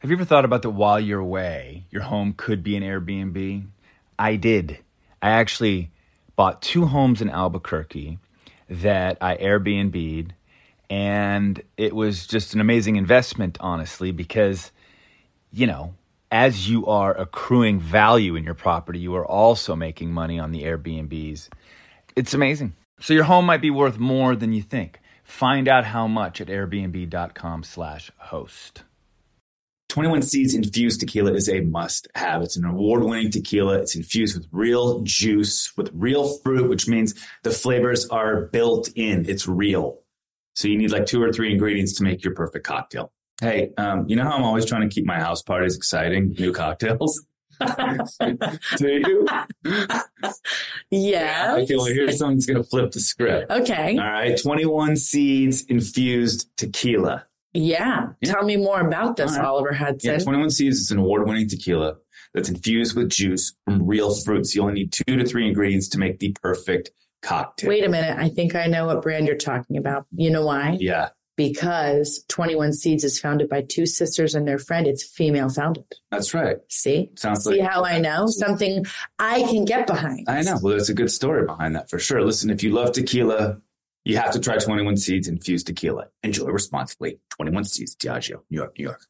Have you ever thought about that while you're away, your home could be an Airbnb? I did. I actually bought two homes in Albuquerque that I Airbnb'd, and it was just an amazing investment, honestly, because, you know, as you are accruing value in your property, you are also making money on the Airbnbs. It's amazing. So your home might be worth more than you think. Find out how much at airbnb.com slash host. 21 Seeds infused tequila is a must have. It's an award winning tequila. It's infused with real juice, with real fruit, which means the flavors are built in. It's real. So you need like two or three ingredients to make your perfect cocktail. Hey, um, you know how I'm always trying to keep my house parties exciting? New cocktails. Do you? Yeah. Okay, like here's someone's going to flip the script. Okay. All right. 21 Seeds infused tequila. Yeah. Yeah. Tell me more about this, right. Oliver Hudson. Yeah, 21 Seeds is an award winning tequila that's infused with juice from real fruits. You only need two to three ingredients to make the perfect cocktail. Wait a minute. I think I know what brand you're talking about. You know why? Yeah, Because 21 Seeds is founded by two sisters and their friend. It's female founded. that's right. See? Sounds See like how I know? Something I can get behind. I know. Well, there's a good story behind that for sure. Listen, if you love tequila, you have to try 21 Seeds infused tequila. Enjoy responsibly. 21 Seeds, Diageo, New York, New York.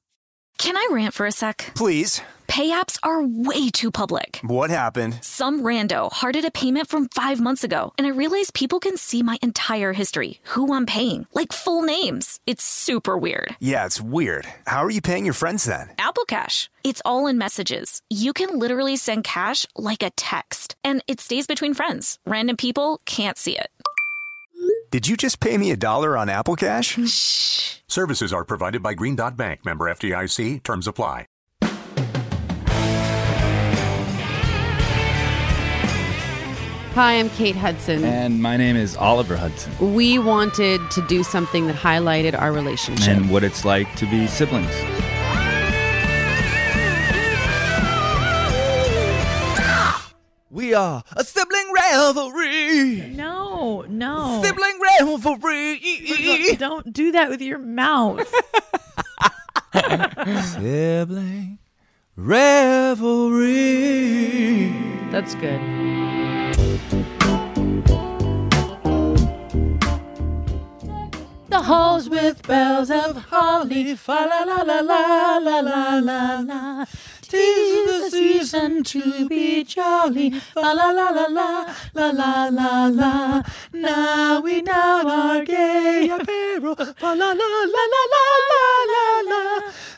Can I rant for a sec? Please. Pay apps are way too public. What happened? Some rando hearted a payment from five months ago, and I realized people can see my entire history, who I'm paying, like full names. It's super weird. Yeah, it's weird. How are you paying your friends then? Apple Cash. It's all in messages. You can literally send cash like a text, and it stays between friends. Random people can't see it. Did you just pay me a dollar on Apple Cash? Shh. Services are provided by Green Dot Bank, member FDIC. Terms apply. Hi, I'm Kate Hudson. And my name is Oliver Hudson. we wanted to do something that highlighted our relationship. And what it's like to be siblings. We are a sibling revelry. No, no. Sibling revelry. Don't do that with your mouth. sibling revelry. That's good. The halls with bells of holly, fa la la la la la la la. Tis the season to be jolly, fa la la la la la la la la. Now we now are gay apparel, la la la la la la la la.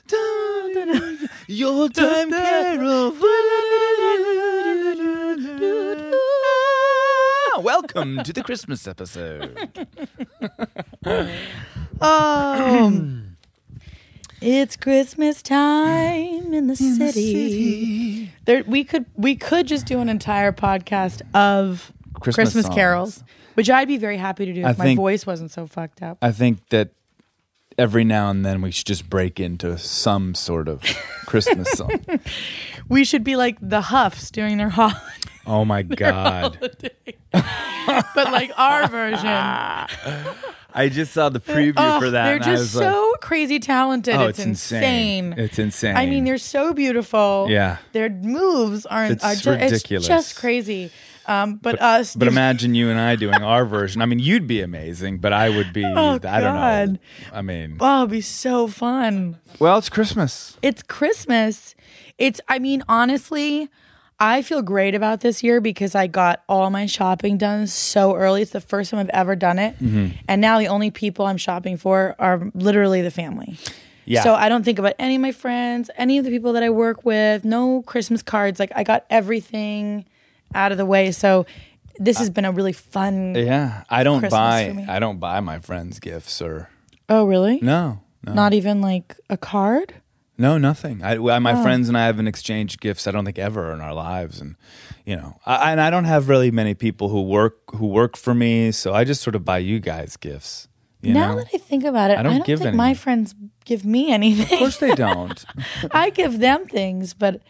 Dun, dun, dun. Your time carol. Welcome to the Christmas episode. Oh, it's Christmas time in the city. There, we could we could just do an entire podcast of Christmas Christmas, carols, which I'd be very happy to do if I my voice wasn't so fucked up. I think that every now and then we should just break into some sort of Christmas song. We should be like the Houghs doing their holiday, Oh my God. but like our version. I just saw the preview Oh, for that. They're just was like, so crazy talented. oh, it's, it's insane. It's insane. I mean, they're so beautiful. Yeah. Their moves aren't It's are ju- ridiculous. It's just crazy. Um, but, us, But imagine you and I doing our version. I mean, you'd be amazing, but I would be, Oh, I don't know. God. I mean, oh, it'd be so fun. well, it's Christmas. It's Christmas. It's, I mean, honestly, I feel great about this year because I got all my shopping done so early. It's the first time I've ever done it. Mm-hmm. And now the only people I'm shopping for are literally the family. Yeah. So I don't think about any of my friends, any of the people that I work with, no Christmas cards. Like I got everything out of the way. So this has been a really fun. yeah. I don't Christmas buy. I don't buy my friends gifts or, Oh, really? no, no. Not even like a card? No, nothing. I, Oh. my friends and I haven't exchanged gifts. I don't think ever in our lives, and you know, I, and I don't have really many people who work who work for me, so I just sort of buy you guys gifts. You now know? that I think about it, I I don't don't, give think my friends give me anything. of course they don't. I give them things, but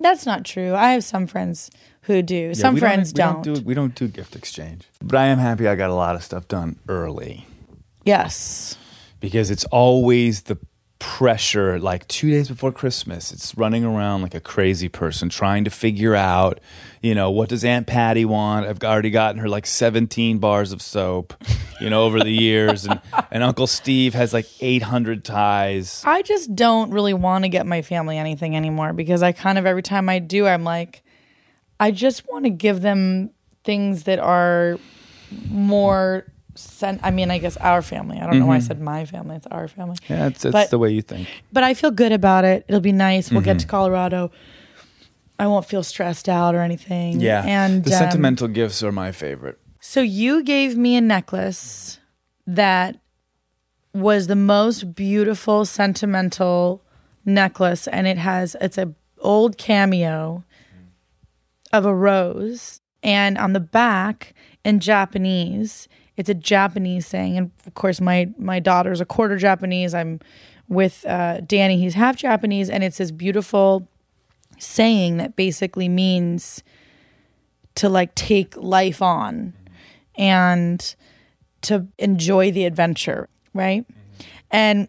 that's not true. I have some friends who do. Yeah, some friends we don't. do. We don't do gift exchange. But I am happy I got a lot of stuff done early Yes. because it's always the pressure like two days before Christmas. It's running around like a crazy person trying to figure out, you know, what does Aunt Patty want? I've already gotten her like 17 bars of soap, you know, over the years. And, and Uncle Steve has like 800 ties. I just don't really want to get my family anything anymore because I kind of every time I do, I'm like, I just want to give them things that are more. Sen- I mean, I guess our family. I don't know why I said my family. It's our family. Yeah, it's, it's But- the way you think. But I feel good about it. It'll be nice. We'll Mm-hmm. get to Colorado. I won't feel stressed out or anything. Yeah. And the um, sentimental gifts are my favorite. So you gave me a necklace that was the most beautiful sentimental necklace and it has it's a old cameo of a rose and on the back in Japanese it's a Japanese saying and of course my my daughter's a quarter Japanese I'm with uh, Danny he's half Japanese and it's this beautiful saying that basically means to like take life on and to enjoy the adventure, right? And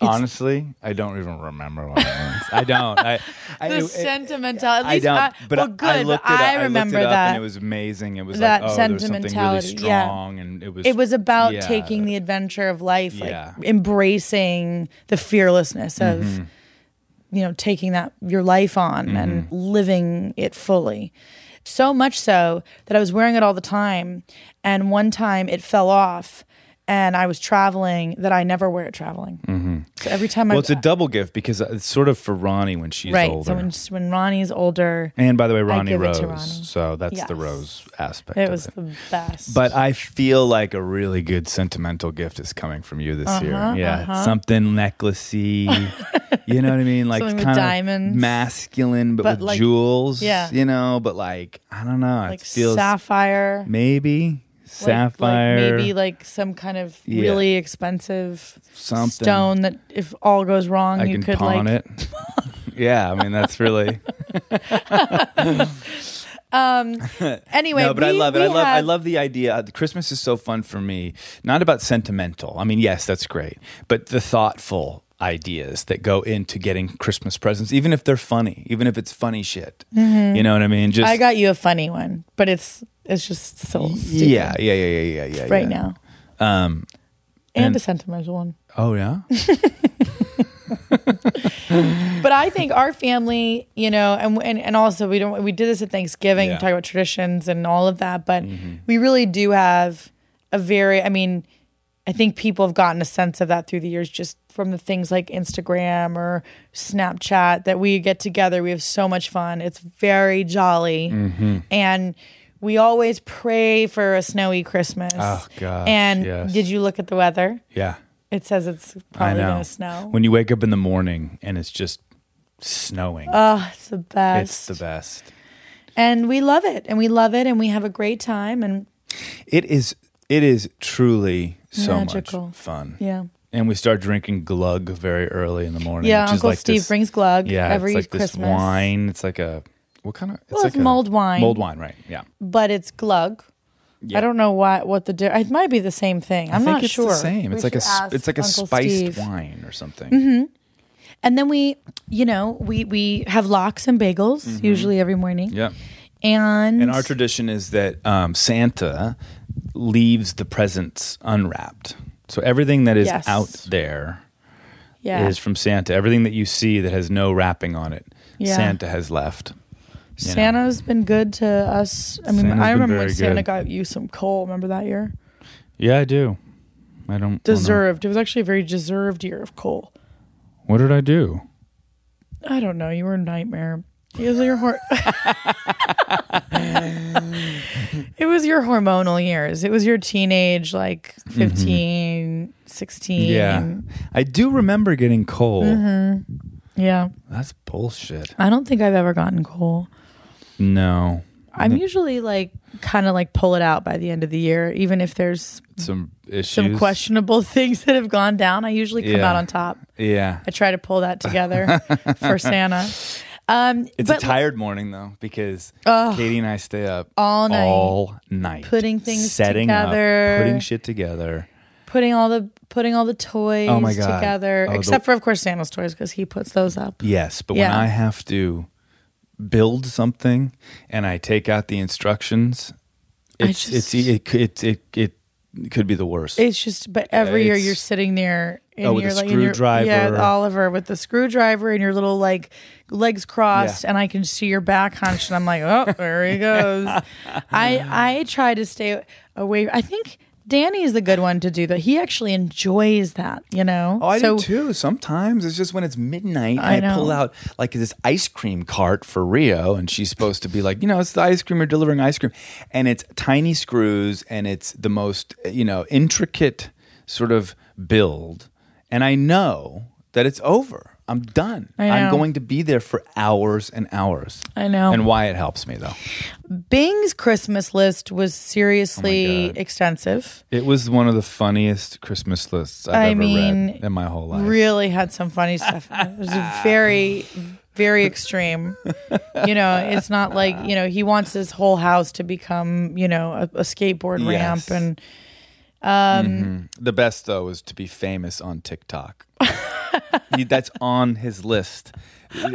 Honestly, I don't even remember what it means. I don't. I, I, the it- sentimental, at I least, don't. I, but well, good. I looked it up. I I remember looked it that and it was amazing. It was that like, oh, there was something really sentimentality, yeah. and it was. it was about yeah. taking the adventure of life, Yeah. like embracing the fearlessness of, Mm-hmm. you know, taking that your life on and living it fully. So much so that I was wearing it all the time, and one time it fell off, and I was traveling that I never wear it traveling. Mm-hmm. So every time I Well, it's a double gift because it's sort of for Rani when she's right. older. So when when Rani's older, and by the way, Rani Rose. Rani. So that's the Rose aspect. it was it. the best. But I feel like a really good sentimental gift is coming from you this Uh-huh, year. Yeah, something necklacey. you know what I mean? Like kind of diamonds. masculine, but, But with like- jewels. yeah. you know. But like I don't know. like it feels sapphire, maybe sapphire. like maybe like some kind of Yeah. really expensive Something. stone that if all goes wrong, I you can could pawn like. it. yeah, I mean that's really Um Anyway, no, but I we- love it. we I love I have- love the idea. Uh, Christmas is so fun for me. Not about sentimental. I mean, yes, that's great, but the thoughtful ideas that go into getting Christmas presents, even if they're funny, even if it's funny shit. You know what I mean? Just Mm-hmm. I got you a funny one, but it's it's just so stupid yeah, yeah, yeah, yeah, yeah, yeah. right yeah. now, Um. and, and- a sentimental one. Oh yeah. But I think our family, you know, and and, and also we don't we did this at Thanksgiving, Yeah. talk about traditions and all of that, but Mm-hmm. we really do have a very I mean, I think people have gotten a sense of that through the years just from the things like Instagram or Snapchat that we get together. We have so much fun. It's very jolly. Mm-hmm. And we always pray for a snowy Christmas. Oh, gosh, And yes. did you look at the weather? Yeah. It says it's probably going to snow. When you wake up in the morning and it's just snowing. oh, it's the best. it's the best. and we love it and we love it and we have a great time and It is. It is truly so Magical. much fun. yeah And we start drinking glug very early in the morning. yeah which is uncle like steve this- brings glug Yeah, every it's like christmas this wine. It's like a what kind of? It's Well, like it's mulled wine. Mulled wine, right? Yeah. but it's glug Yeah. i don't know why what the di- it might be the same thing i'm I think not it's sure the same. We It's like a should s- ask it's like a Uncle spiced Steve. Mm-hmm. wine or something. and then we you know we we have lox and bagels usually every morning Mm-hmm. Yeah. and And our tradition is that um, Santa leaves the presents unwrapped. So everything that is Yes. out there is yeah from Santa. Everything that you see that has no wrapping on it, Yeah. Santa has left. you know. santa's been good to us i mean Santa's i remember when santa good. got you some coal remember that year Yeah, I do. I don't deserved it was actually a very deserved year of coal What did I do? I don't know. You were a nightmare. It was your hor- It was your hormonal years. It was your teenage like 15, 16. Mm-hmm. Yeah. I do remember getting coal. Mm-hmm. Yeah. That's bullshit. I don't think I've ever gotten coal. No. I'm usually like kind of like pull it out by the end of the year, even if there's Some issues. some questionable things that have gone down. I usually come Yeah. out on top. Yeah. I try to pull that together for Santa. Um, It's a tired morning though because Katie and I stay up All night. all night, Putting things setting together. up, putting shit together. putting all the putting all the toys Oh my God. together, Oh, the- except for of course Santa's toys because he puts those up. Yes, but when I have to build something and I take out the instructions, it's just- it's it it it, it could be the worst. It's just, but every year you're sitting there Oh, and Oh, with you're a like, screwdriver. yeah, Oliver with the screwdriver and your little like legs crossed, Yeah. and I can see your back hunched, and I'm like, oh, there he goes. I I try to stay away. I think Danny is the good one to do that. He actually enjoys that, you know. Oh, I so, do too. Sometimes it's just when it's midnight, I I, pull out like this ice cream cart for Rio, and she's supposed to be like, you know, it's the ice cream or delivering ice cream, and it's tiny screws, and it's the most, you know, intricate sort of build, and I know that it's over. I'm done. I'm going to be there for hours and hours. I know. And why it helps me though. Bing's Christmas list was seriously Oh extensive. It was one of the funniest Christmas lists I've I ever mean, read in my whole life. really had some funny stuff. it. Was very, very extreme. You know, it's not like you know he wants his whole house to become you know a, a skateboard ramp Yes. and The best though is to be famous on TikTok. He- That's on his list.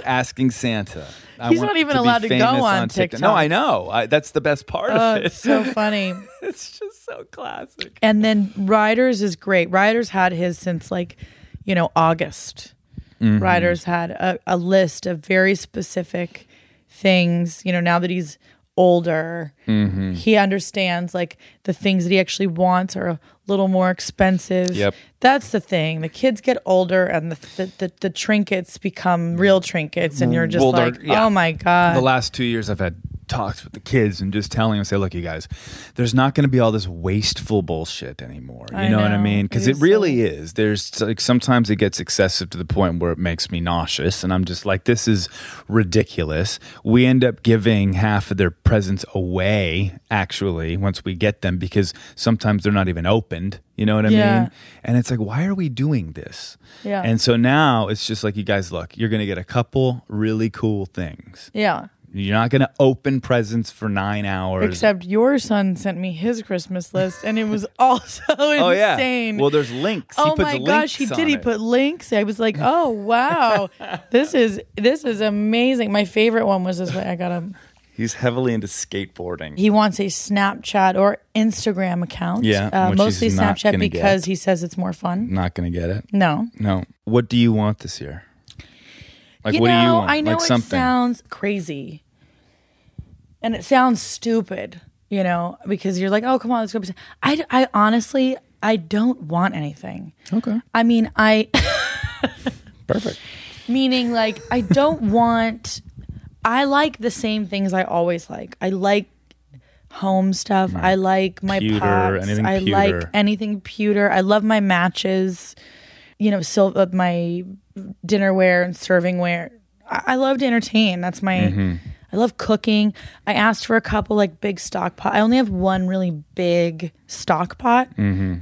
Asking Santa. I He's not even be allowed to go famous on No, TikTok. No, I know. I, that's the best part oh, of it. it's so funny. it's just so classic. And then Ryder's is great. Ryder's had his since like you know August. Mm-hmm. Ryder had a, a list of very specific things. You know, now that he's older, Mm-hmm. he understands like the things that he actually wants are a little more expensive. Yep. That's the thing. The kids get older and the the, the, the trinkets become real trinkets, and you're just they're- like, yeah. oh my god. the last two years I've had talks with the kids and just telling them, say, look, you guys, there's not going to be all this wasteful bullshit anymore. You I know, what I mean? Because It really is. There's like sometimes it gets excessive to the point where it makes me nauseous, and I'm just like, this is ridiculous. We end up giving half of their presents away, actually, once we get them, because sometimes they're not even opened. You know what I Yeah. mean? And it's like, why are we doing this? Yeah. And so now it's just like, you guys, look, you're going to get a couple really cool things. yeah. You're not going to open presents for nine hours. Except your son sent me his Christmas list, and it was also oh yeah. insane. Well, there's links. He oh puts my gosh, he did. on He it. put links. I was like, oh wow, this is this is amazing. My favorite one was this way. I got him. He's heavily into skateboarding. He wants a Snapchat or Instagram account. Yeah, uh, which mostly he's Snapchat gonna because get. he says it's more fun. not going to get it. No, No. What do you want this year? Like, you what know, do you want? I know like it something. sounds crazy, and it sounds stupid. You know, because you're like, oh come on, let's go. I, I honestly, I don't want anything. okay. I mean, I. Perfect. meaning like I don't want I like the same things I always like. I like home stuff. I like my Pewter, pots. I pewter. like anything pewter. I love my matches. You know, silver uh, my dinnerware and servingware. I, I love to entertain. That's my Mm-hmm. I love cooking. I asked for a couple like big stock pot. I only have one really big stock pot,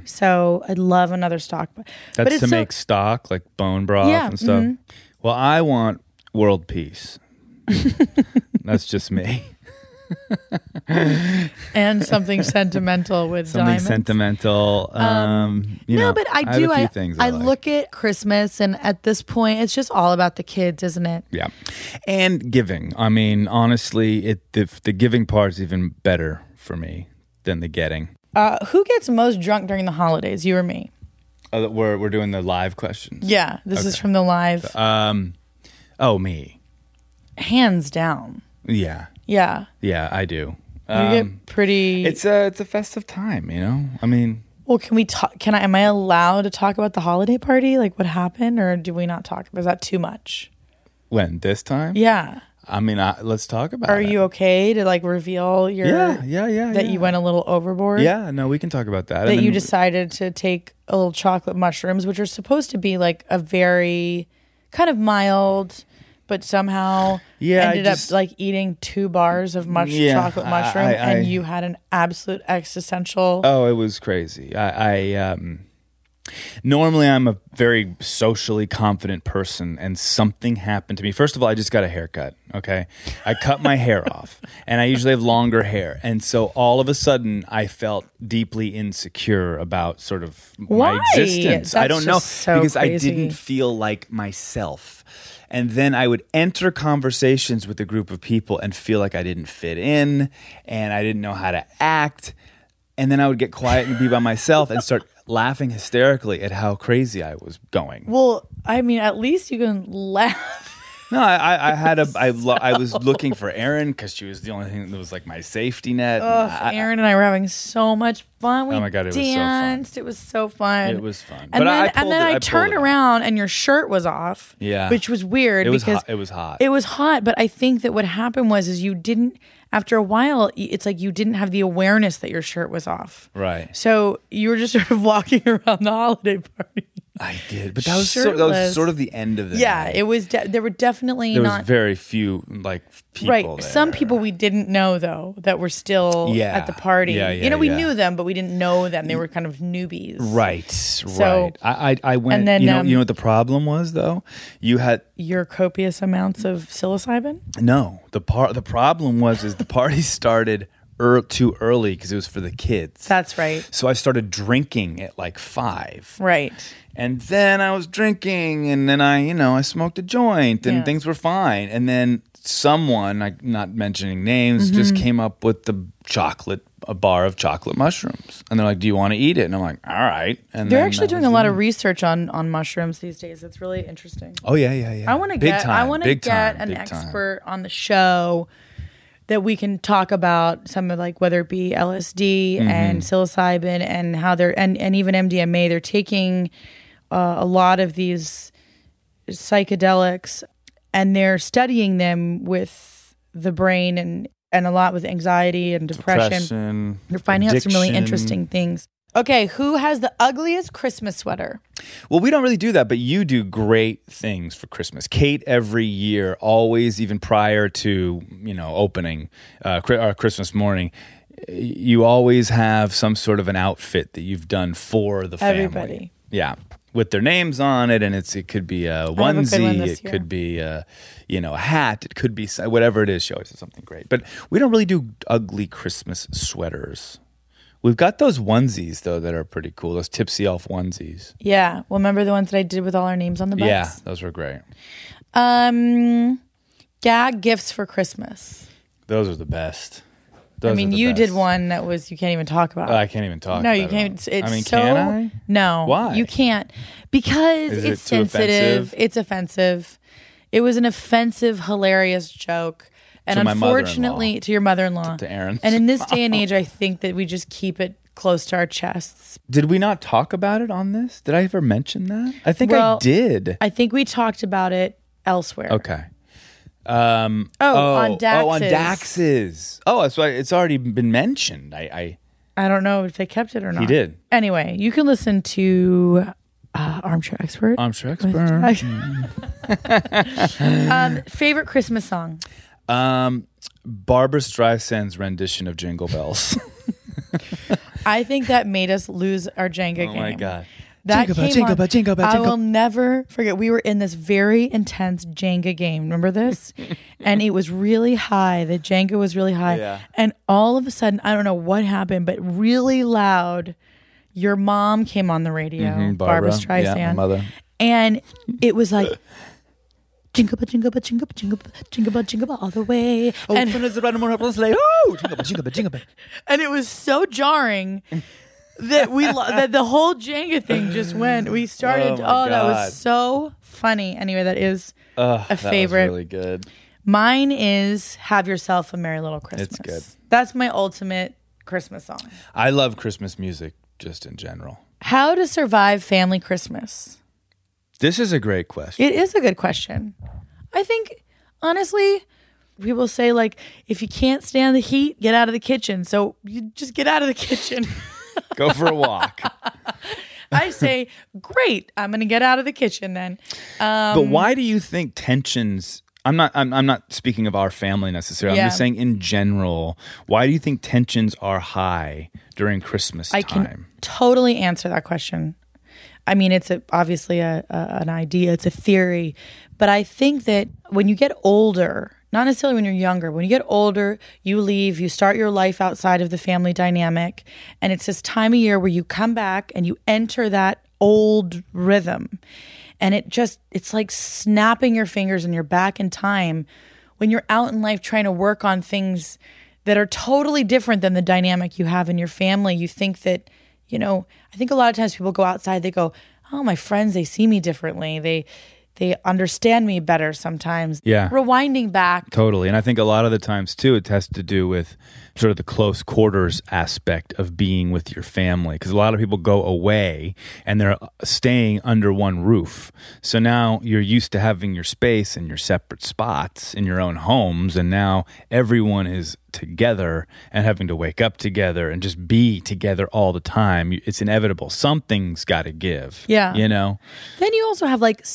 so I'd love another stock pot. Mm-hmm. That's to so- make stock, like bone broth Yeah, and stuff. mhm. Well, I want world peace. That's just me. and something sentimental with Something diamonds. sentimental. Um, you no, know, but I do. a few I, things I, I, like. look at Christmas, and at this point, it's just all about the kids, isn't it? Yeah, and giving. I mean, honestly, it the, the giving part is even better for me than the getting. Uh, who gets most drunk during the holidays? You or me? Uh, we're we're doing the live questions. Yeah, this is from the live. Um. Oh, me. Hands down. Yeah. Yeah, Yeah, I do. you Um, get pretty. it's a it's a festive time, you know. I mean, well, can we talk? Can I? Am I allowed to talk about the holiday party? Like what happened, or do we not talk? Is that too much? when this time? Yeah. I mean, I, let's talk about. Are it. you okay to like reveal your? Yeah, yeah, yeah. That yeah. you went a little overboard. Yeah, no, we can talk about that. that And you decided to take a little chocolate mushrooms, which are supposed to be like a very kind of mild, but somehow Yeah, ended just- up like eating two bars of mush Yeah, chocolate mushroom, I- and I- you had an absolute existential. Oh, it was crazy. I, I um, Normally, I'm a very socially confident person, and something happened to me. First of all, I just got a haircut. Okay, I cut my hair off, and I usually have longer hair, and so all of a sudden, I felt deeply insecure about sort of Why? my existence. I don't know so because I didn't feel like myself. And then I would enter conversations with a group of people and feel like I didn't fit in and I didn't know how to act. And then I would get quiet and be by myself and start laughing hysterically at how crazy I was going. Well, I mean, at least you can laugh. No, I, I, had a, I, lo- I was looking for Erin because she was the only thing that was like my safety net. Ugh, I- Erin and I were having so much fun. We Oh my God, it was so fun. danced. It was so fun. It was fun. And But then, I- I and pulled then it- I, I pulled turned it off. around and your shirt was off. Yeah. which was weird It was because hot- it was hot. It was hot, but I think that what happened was is you didn't. After a while, y- it's like you didn't have the awareness that your shirt was off. right. So you were just sort of walking around the holiday party. I did. But that was, so, that was Shirtless. sort of the end of the Yeah, night. it was. De- there were definitely There was not very few like people right. there. Some people we didn't know though that were still Yeah. at the party. Yeah, you know, we yeah. knew them, but we didn't know them. They were kind of newbies. Right, So- right. I, I, I went. and then, you know, um, you know what the problem was though. You had Your copious amounts of psilocybin. no. The part. The problem was is the party started ear too early because it was for the kids. That's right. so I started drinking at like five, Right. And then I was drinking, and then I, you know, I smoked a joint, and Yeah. things were fine. And then someone, I not mentioning names, just Mm-hmm. came up with the chocolate, a bar of chocolate mushrooms, and they're like, "Do you want to eat it?" And I'm like, "All right." And They're actually doing a lot of research on on mushrooms these days. It's really interesting. Oh yeah, yeah, yeah. I want to get time, I want to get time, an big time. expert on the show that we can talk about some of like whether it be LSD Mm-hmm. and psilocybin and how they're and and even MDMA. They're taking uh, a lot of these psychedelics and they're studying them with the brain and and a lot with anxiety and depression. Depression, They're finding out some really interesting things. Okay, who has the ugliest Christmas sweater? Well, we don't really do that, but you do great things for Christmas. Kate, every year, always, even prior to you know opening uh, uh, Christmas morning, you always have some sort of an outfit that you've done for the family. Everybody. yeah, with their names on it, and it's it could be a have a one onesie, it year. could be a you know a hat, it could be whatever it is. She always has something great, but we don't really do ugly Christmas sweaters. We've got those onesies though that are pretty cool. Those Tipsy Elf onesies. Yeah. Well, remember the ones that I did with all our names on the butts? Yeah, those were great. Um, gag gifts for Christmas. Those are the best. I mean, you did one that was you can't even talk about. I can't even talk. no, about you can't. It's, it's I mean, so can I? no. Why? you can't because Is it's too sensitive. offensive? It's offensive. It was an offensive, hilarious joke, and To unfortunately, to your mother-in-law, To Erin. And in this day and age, I think that we just keep it close to our chests. Did we not talk about it on this? Did I ever mention that? I think Well, I did. I think we talked about it elsewhere. okay. Um, Oh, on Oh, on Dax's. Dax's. Oh, why it's already been mentioned. I, I I don't know if they kept it or not. he did. Anyway, you can listen to uh, Armchair Expert. Sure expert. um, favorite Christmas song? Um, Barbra Streisand's rendition of Jingle Bells. I think that made us lose our Jenga oh game. Oh my god. That bell, came jingle on- jingle bell, I will never forget. We were in this very intense Jenga game. Remember this? and it was really high. The Jenga was really high. Yeah. And all of a sudden, I don't know what happened, but really loud. Your mom came on the radio, Mhm, Barbra, Barbra. Streisand. Yeah, my mother. And it was like. Jingle bell, jingle bell, jingle bell, jingle bell, jingle bell, jingle bell all the way. Oh, and, jingle bell, jingle bell, jingle bell. and it was so jarring that we lo- that the whole Jenga thing just went. We oh started. Oh Oh, that God. was so funny. Anyway, that is Ugh, a favorite. really good. Mine is "Have Yourself a Merry Little Christmas." It's good. That's my ultimate Christmas song. I love Christmas music just in general. How to survive family Christmas? This is a great question. It is a good question. I think honestly, people say like if you can't stand the heat, get out of the kitchen. So you just get out of the kitchen. Go for a walk. I say, great. I'm going to get out of the kitchen then. Um, but why do you think tensions? I'm not. I'm, I'm not speaking of our family necessarily. I'm just saying in general. Why do you think tensions are high during Christmas I time? can totally answer that question. I mean, it's a, obviously a, a, an idea, it's a theory, but I think that when you get older, not necessarily when you're younger, when you get older, you leave, you start your life outside of the family dynamic. And it's this time of year where you come back and you enter that old rhythm. And it just, it's like snapping your fingers and you're back in time when you're out in life trying to work on things that are totally different than the dynamic you have in your family. You think that, you know, I think a lot of times people go outside, they go, oh, my friends, they see me differently. They, they understand me better sometimes. Yeah. Rewinding back. Totally. And I think a lot of the times too, it has to do with sort of the close quarters aspect of being with your family. Because a lot of people go away and they're staying under one roof. So now you're used to having your space and your separate spots in your own homes. And now everyone is together and having to wake up together and just be together all the time. It's inevitable. Something's got to give. Yeah. You know? Then you also have like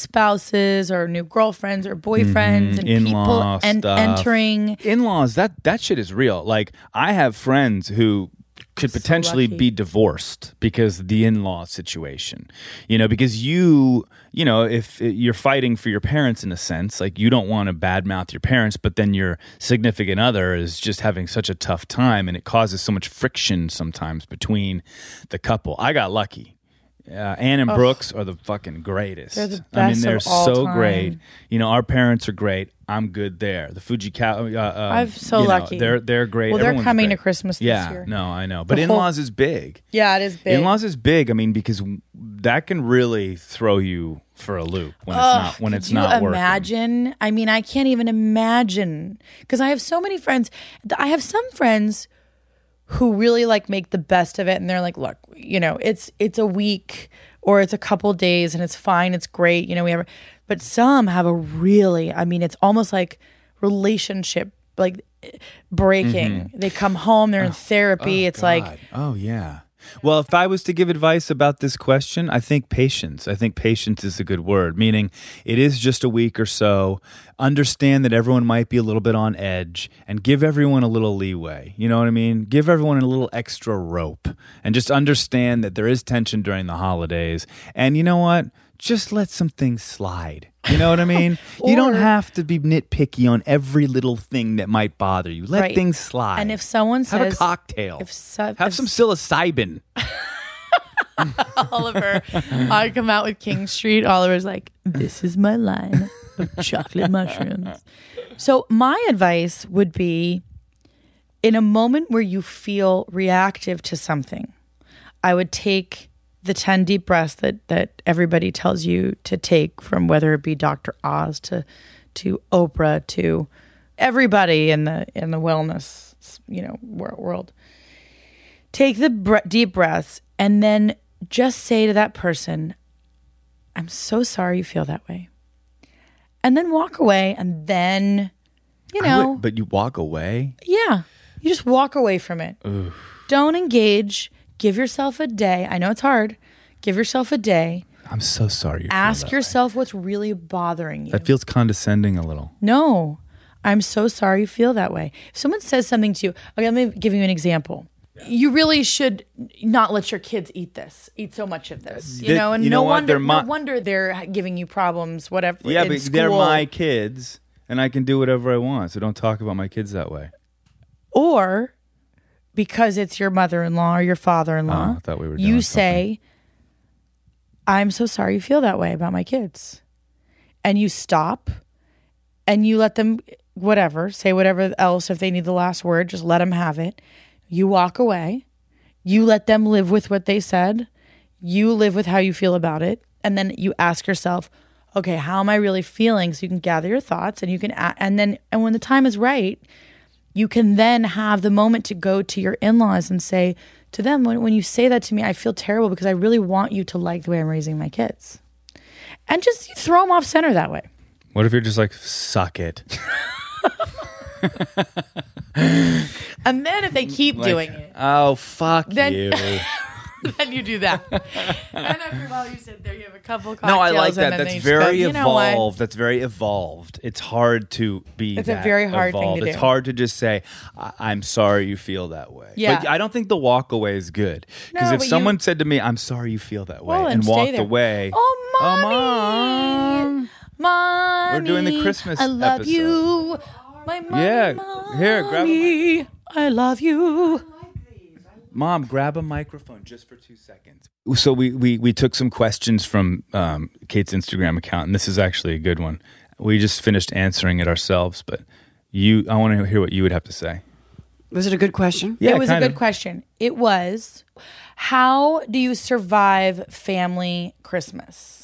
spouses or new girlfriends or boyfriends mm-hmm. and people In-law en- stuff. entering. in-laws that that shit is real like i have friends who could So potentially lucky. be divorced because the in-law situation you know because you you know if you're fighting for your parents in a sense like you don't want to badmouth your parents but then your significant other is just having such a tough time and it causes so much friction sometimes between the couple i got lucky uh, Ann and Brooks are the fucking greatest. They're the I mean, they're so time. great. You know, our parents are great. I'm good there. The Fujikawa. Uh, um, I'm so you know, lucky. they're they're great. Well, they're Everyone's coming great. to Christmas this yeah, year. no, I know. But in whole- laws is big. Yeah, it is big. In laws is big. I mean, because that can really throw you for a loop when it's not when it's you not working. imagine? I mean, I can't even imagine because I have so many friends. I have some friends who really like make the best of it, and they're like, "Look, you know, it's it's a week or it's a couple days, and it's fine, it's great, you know, we have." But some have a really, I mean, it's almost like relationship like breaking. Mm-hmm. They come home, they're in oh, therapy. Oh, it's like oh yeah. Well, if I was to give advice about this question, I think patience. I think patience is a good word, meaning it is just a week or so. Understand that everyone might be a little bit on edge and give everyone a little leeway. You know what I mean? Give everyone a little extra rope and just understand that there is tension during the holidays. And you know what? Just let some things slide. You know what I mean? you don't have to be nitpicky on every little thing that might bother you. Let Right. things slide. And if someone have says- a cocktail, if so- have if some psilocybin. Oliver, I come out with King Street. Oliver's like, this is my line of chocolate mushrooms. So, my advice would be in a moment where you feel reactive to something, I would take the 10 deep breaths that, that everybody tells you to take from whether it be Dr. Oz to, to Oprah to everybody in the, in the wellness, you know, world take the bre- deep breaths and then just say to that person, I'm so sorry you feel that way. And then walk away and then, you know, would- but you walk away. yeah, you just walk away from it. Don't engage. Give yourself a day. I know it's hard. Give yourself a day. I'm so sorry. Ask that way. yourself what's really bothering you. That feels condescending a little. No, I'm so sorry you feel that way. If someone says something to you, okay, let me give you an example. You really should not let your kids eat this, eat so much of this, you They- know. And you no know what? wonder, They're my- no wonder they're giving you problems. Whatever. Yeah, but they're my kids, and I can do whatever I want. So don't talk about my kids that way. or because it's your mother-in-law or your father-in-law. Oh, I thought we were You say, "I'm so sorry you feel that way about my kids," and you stop, and you let them whatever say whatever else if they need the last word. Just let them have it. You walk away. You let them live with what they said. You live with how you feel about it, and then you ask yourself, "Okay, how am I really feeling?" So you can gather your thoughts, and you can, and then, and when the time is right, you can then have the moment to go to your in-laws and say to them when, when you say that to me i feel terrible because i really want you to like the way i'm raising my kids and just throw them off center that way What if you're just like, suck it? and then if they keep Like, doing it Oh, fuck Then- you. then you do that. and after a while, you sit there, you have a couple cocktails. No, I like that. That's you just go, very "You know evolved. That's very evolved. It's hard to be. It's a very hard thing to evolved. It's hard to just say, I- "I'm sorry you feel that way." Yeah. but I don't think the walk away is good because No, if but you- someone said to me, "I'm sorry you feel that way," Well, and then walked there. away, Oh, oh mommy. Mom. Mommy. We're doing the Christmas I love episode. you. My mommy, Yeah, here, grab a mommy, I love you. Mom, grab a microphone just for two seconds. So we we, we took some questions from um, Kate's Instagram account, and this is actually a good one. We just finished answering it ourselves, but you, I want to hear what you would have to say. Was it a good question? Yeah, it was a good of. question. It was, how do you survive family Christmas?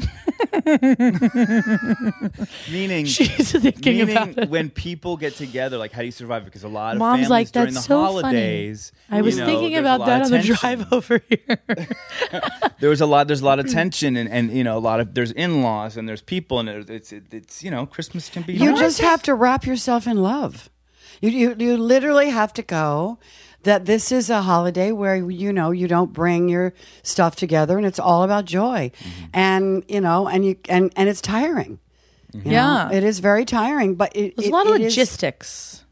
Meaning, She's thinking meaning about it. when people get together, like how do you survive? Because a lot of Mom's families like, during "That's the so funny." holidays. I you was know, thinking there's a about lot that of on the tension. drive over here. There was a lot. There's a lot of mm. tension, and, and you know, a lot of there's in laws and there's people, and it, it's it's you know, Christmas can be. You hard. just have to wrap yourself in love. You, you you literally have to go that this is a holiday where you know you don't bring your stuff together and it's all about joy. Mm-hmm. And you know and you and and it's tiring. You know? Yeah. It is very tiring, but it, There's it- a lot of it is- logistics,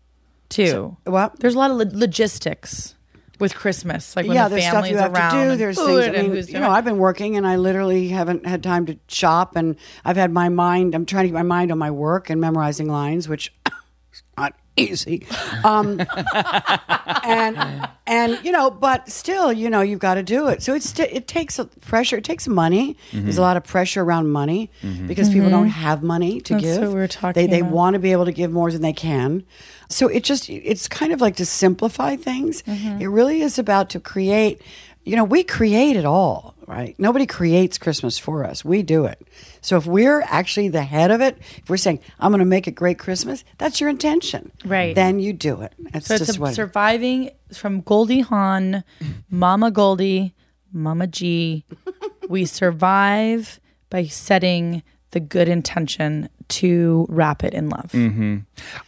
too. what? There's a lot of lo- logistics with Christmas, like when yeah, the there's stuff family's you have to do. There's food things. I and mean, who's you know, I've been working and I literally haven't had time to shop, and I've had my mind. I'm trying to keep my mind on my work and memorizing lines, which is not easy. Um, and and you know, but still, you know, you've got to do it. So it's it takes a pressure. It takes money. There's a lot of pressure around money because people don't have money to Mm-hmm. That's give. what we were They talking they about. want to be able to give more than they can. So it just it's kind of like to simplify things. Mm-hmm. It really is about to create. You know, we create it all, right? Nobody creates Christmas for us. We do it. So if we're actually the head of it, if we're saying I'm going to make a great Christmas, that's your intention, Right. Then you do it. That's So it's a surviving from Goldie Hawn, Mama Goldie, Mama G. we survive by setting the good intention to wrap it in love.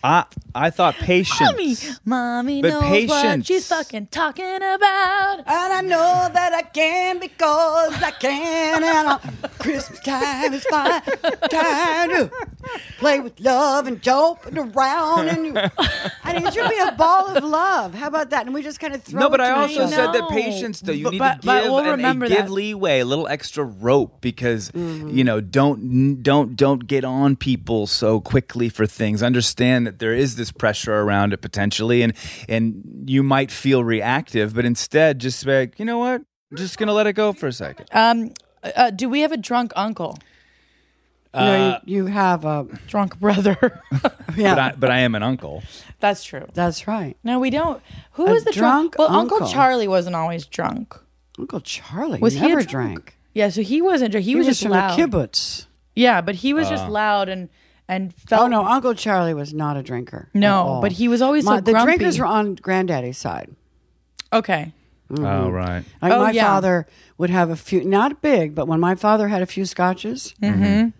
I I thought patience. Mommy, mommy But knows what patience. she's fucking talking about. and I know that I can because I can, and uh, Christmas time is my time to play with love and jumping around, and you, I mean, it should be a ball of love. How about that? And we just kind of throw. No, but it I to also each said other. that patience, though. You But- need but- to but give we'll and a remember give that. leeway, a little extra rope, because Mm-hmm. you know, don't don't don't get on people so quickly for things. Understand that there is this pressure around it potentially, and and you might feel reactive, but instead, just be like, you know what, I'm just gonna let it go for a second. Um, uh, do we have a drunk uncle, You, know, you, you have a drunk brother? yeah. But I, but I am an uncle. That's true. that's right, No, we don't. Who A was the drunk? drunk Well, Uncle uncle. Charlie wasn't always drunk. Uncle Charlie Was he a never drunk? drank. Yeah, so he wasn't drunk. He, He, was, was just from loud. the kibbutz. Yeah, but he was just loud and and felt Oh no, Uncle Charlie was not a drinker. at No, all. but he was always so My- the grumpy. drinkers were on Granddaddy's side. Okay. Oh right. Like Oh, my yeah. father would have a few, not big, but when my father had a few scotches, Mm-hmm.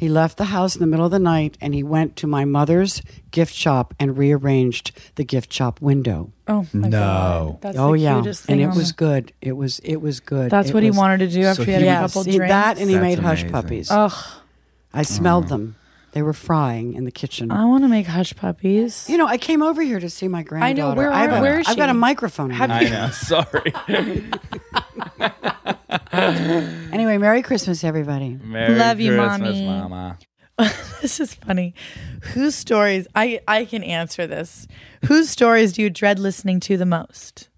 He left the house in the middle of the night and he went to my mother's gift shop and rearranged the gift shop window. Oh my No. god. That's oh the yeah, cutest and it was the- good. It was it was good. That's It what he wanted to do after So he had he- a couple he- drinks. that and he That's made hush puppies. Ugh, I smelled them. They were frying in the kitchen. I want to make hush puppies. you know, I came over here to see my granddaughter. where I have are- a- where is I've got a microphone. in Have my I know. Sorry. Anyway, Merry Christmas, everybody. Merry Love you, Christmas, Mommy. Mama. this is funny. Whose stories? I I can answer this. Whose stories do you dread listening to the most?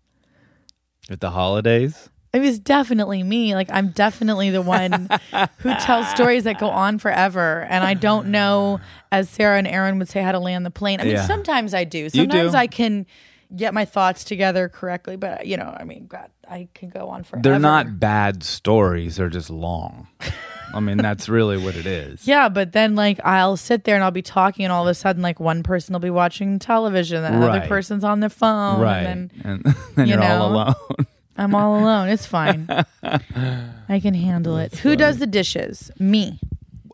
With the holidays. It was definitely me. Like I'm definitely the one who tells stories that go on forever, and I don't know, as Sarah and Erin would say, how to land the plane. I mean, Yeah. sometimes I do. do. Sometimes I can get my thoughts together correctly, but you know, I mean, God, I can go on forever. They're not bad stories. They're just long. I mean, that's really what it is. Yeah, but then like I'll sit there and I'll be talking, and all of a sudden, like one person will be watching television, and another other person's on their phone, right. and then And then you you're all alone. I'm all alone. It's fine. I can handle it. Who does the dishes? Me.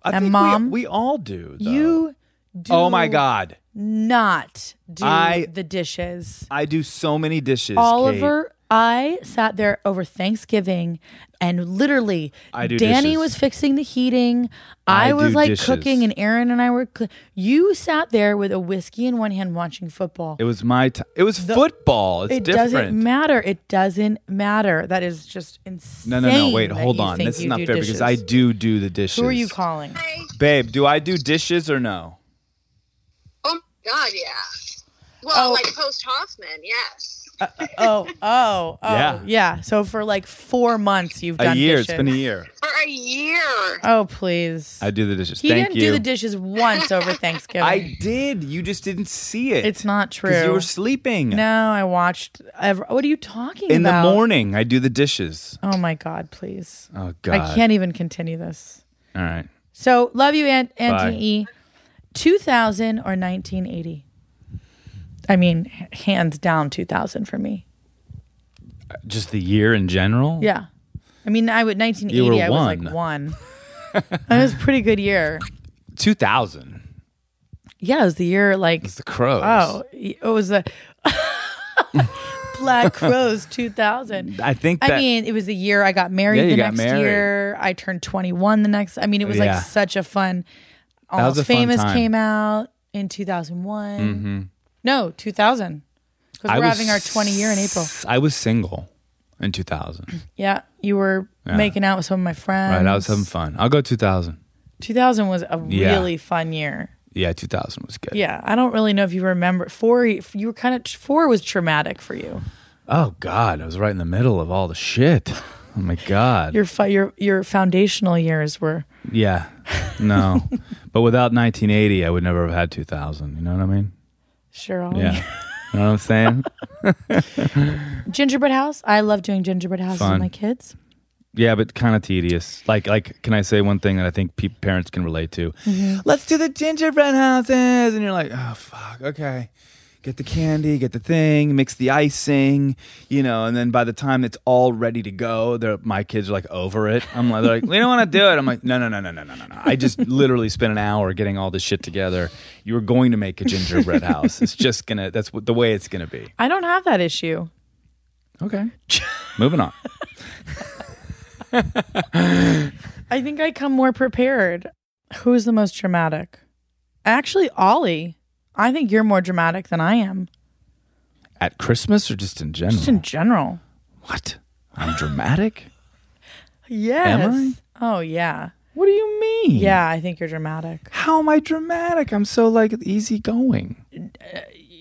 I And think Mom, we, we all do. though. You do Oh my God. not do I- the dishes. I do so many dishes. Oliver I sat there over Thanksgiving and literally I do Danny dishes. was fixing the heating. I, I was like dishes. cooking and Erin and I were cl- you sat there with a whiskey in one hand watching football. It was my time. It was football. It's it different. doesn't matter. It doesn't matter. That is just insane. no, no, no. Wait, hold on. This is not fair dishes. because I do do the dishes. Who are you calling? Babe, do I do dishes or no? Oh my god, yeah. Well, oh. like post Hoffman, yes. Uh, oh, oh, oh, Yeah. yeah. So for like four months, you've done A year. Dishes. It's been a year. For a year. Oh, please. I do the dishes. he Thank didn't you. do the dishes once over Thanksgiving. I did. You just didn't see it. It's not true. You were sleeping. No, I watched. Ever, what are you talking In about? the morning, I do the dishes. Oh my God, please. Oh God. I can't even continue this. All right. So, love you, Aunt, Bye. Auntie E. 2000 or 1980? I mean, hands down 2000 for me. Just the year in general. Yeah. I mean, I would 1980. You were I was like one. that was a pretty good year. Two thousand. Yeah, it was the year like It's the Crowes. oh, it was the Black Crowes 2000. I think I mean, it was the year I got married Yeah, the got next married. year. I turned 21 the next. I mean, it was Yeah. like such a fun. That was Almost a fun Famous time. came out in 2001. Mm-hmm. No, 2000. Because I we're was having our 20 year in April. I was single in two thousand. Yeah, you were Yeah. making out with some of my friends. Right. I was having fun. I'll go two thousand. 2000 was a Yeah. really fun year. Yeah, two thousand was good. Yeah, I don't really know if you remember. Four, you were kind of four was traumatic for you. Oh God, I was right in the middle of all the shit. Oh my God. Your fi- your your foundational years were. yeah. No. but without 1980, I would never have had 2000. You know what I mean? Sure. Ollie. Yeah. you know what I'm saying? Gingerbread house. I love doing gingerbread houses Fun. with my kids. Yeah, but kind of tedious. Like, like, can I say one thing that I think pe- parents can relate to? Mm-hmm. Let's do the gingerbread houses, and you're like, oh fuck, okay get the candy, get the thing, mix the icing, you know, and then by the time it's all ready to go, my kids are like over it. I'm like, they're like, we don't want to do it. I'm like, no, no, no, no, no, no, no. I just literally spent an hour getting all this shit together. You're going to make a gingerbread house. It's just gonna. That's what the way it's gonna be. I don't have that issue. Okay, moving on. I think I come more prepared. Who's the most dramatic? Actually, Ollie. I think you're more dramatic than I am. At Christmas or just in general? Just in general. what? I'm dramatic. Yes. Am I? Oh yeah. What do you mean? Yeah, I think you're dramatic. How am I dramatic? I'm so like easygoing. Uh,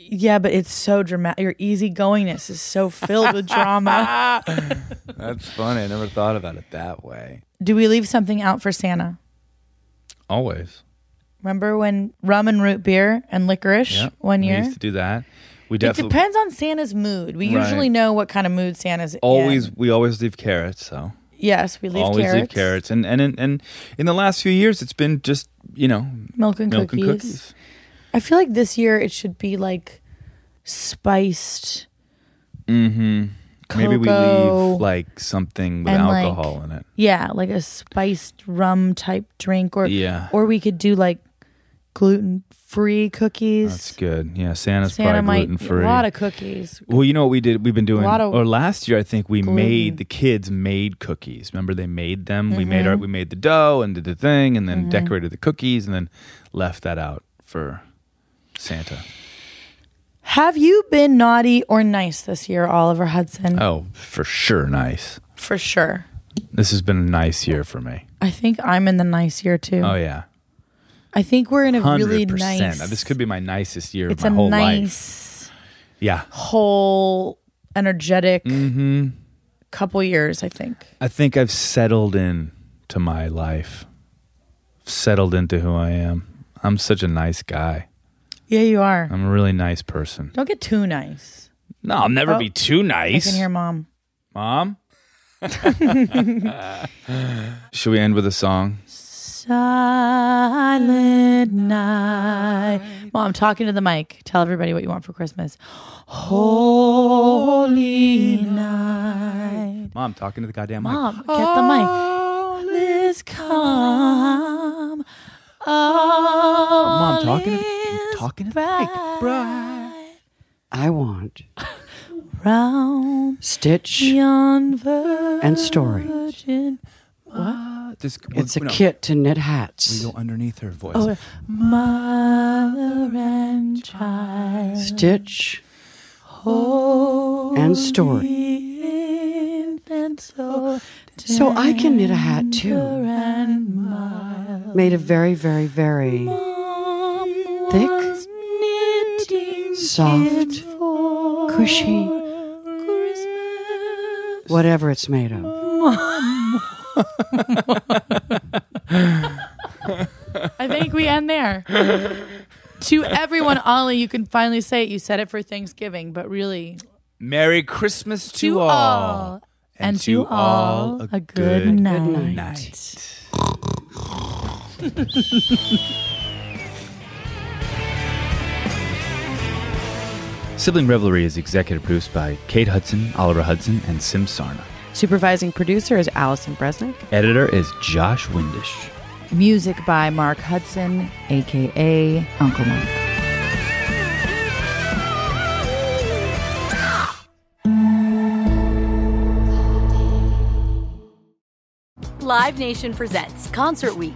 yeah, but it's so dramatic. Your easygoingness is so filled with drama. That's funny. I never thought about it that way. Do we leave something out for Santa? Always. Remember when rum and root beer and licorice Yeah. one year? We used to do that. We It definitely depends on Santa's mood. We Right. usually know what kind of mood Santa's always in. we always leave carrots. So Yes, we leave always carrots, leave carrots, and and in, and in the last few years, it's been just you know milk and milk cookies. and cookies. I feel like this year it should be like spiced. Mm-hmm. Maybe we leave like something with and, like, alcohol in it. Yeah, like a spiced rum type drink, or Yeah. or we could do like gluten free cookies. That's good. Yeah, Santa's Santa probably gluten free. a lot of cookies. Well, you know what we did? We've been doing, A lot of or last year I think we gluten. made the kids made cookies. Remember they made them. We made Mm-hmm. our we made the dough and did the thing, and then decorated the cookies, and then left that out for Santa. Have you been naughty or nice this year, Oliver Hudson? Oh, for sure, nice. For sure. This has been a nice year for me. I think I'm in the nice year too. Oh yeah, I think we're in a really nice. This could be my nicest year It's of a my whole life. nice, Yeah, whole, energetic hmm couple years. I think. I think I've settled in to my life. Settled into who I am. I'm such a nice guy. Yeah, you are. I'm a really nice person. Don't get too nice. No, I'll never Oh, be too I nice. can hear mom. Mom? Should we end with a song? Silent night. Mom, talking to the mic. Tell everybody what you want for Christmas. Holy night. Mom, talking to the goddamn mic. Mom, get the mic. All is calm. All Mom, talking to is talking to the mic. bright. I want Brown Stitch and Story. Virgin. What? This, It's a no, kit to knit hats. We hats. go underneath her voice. Oh, mother and child. Stitch Holy and Story. so So I can knit a hat too. and mild. Made of very, very, very Mom Thick, was soft, kids cushy, Christmas. whatever it's made of. I think we end there. to everyone, Ollie, you can finally say it. You said it for Thanksgiving, but really, Merry Christmas to, to all. all, and, to all, a good, night. night. Sibling Revelry is executive produced by Kate Hudson, Oliver Hudson, and Sim Sarna. Supervising producer is Allison Bresnick. Editor is Josh Windisch. Music by Mark Hudson, aka Uncle Mark. Live Nation presents Concert Week.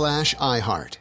slash iHeart.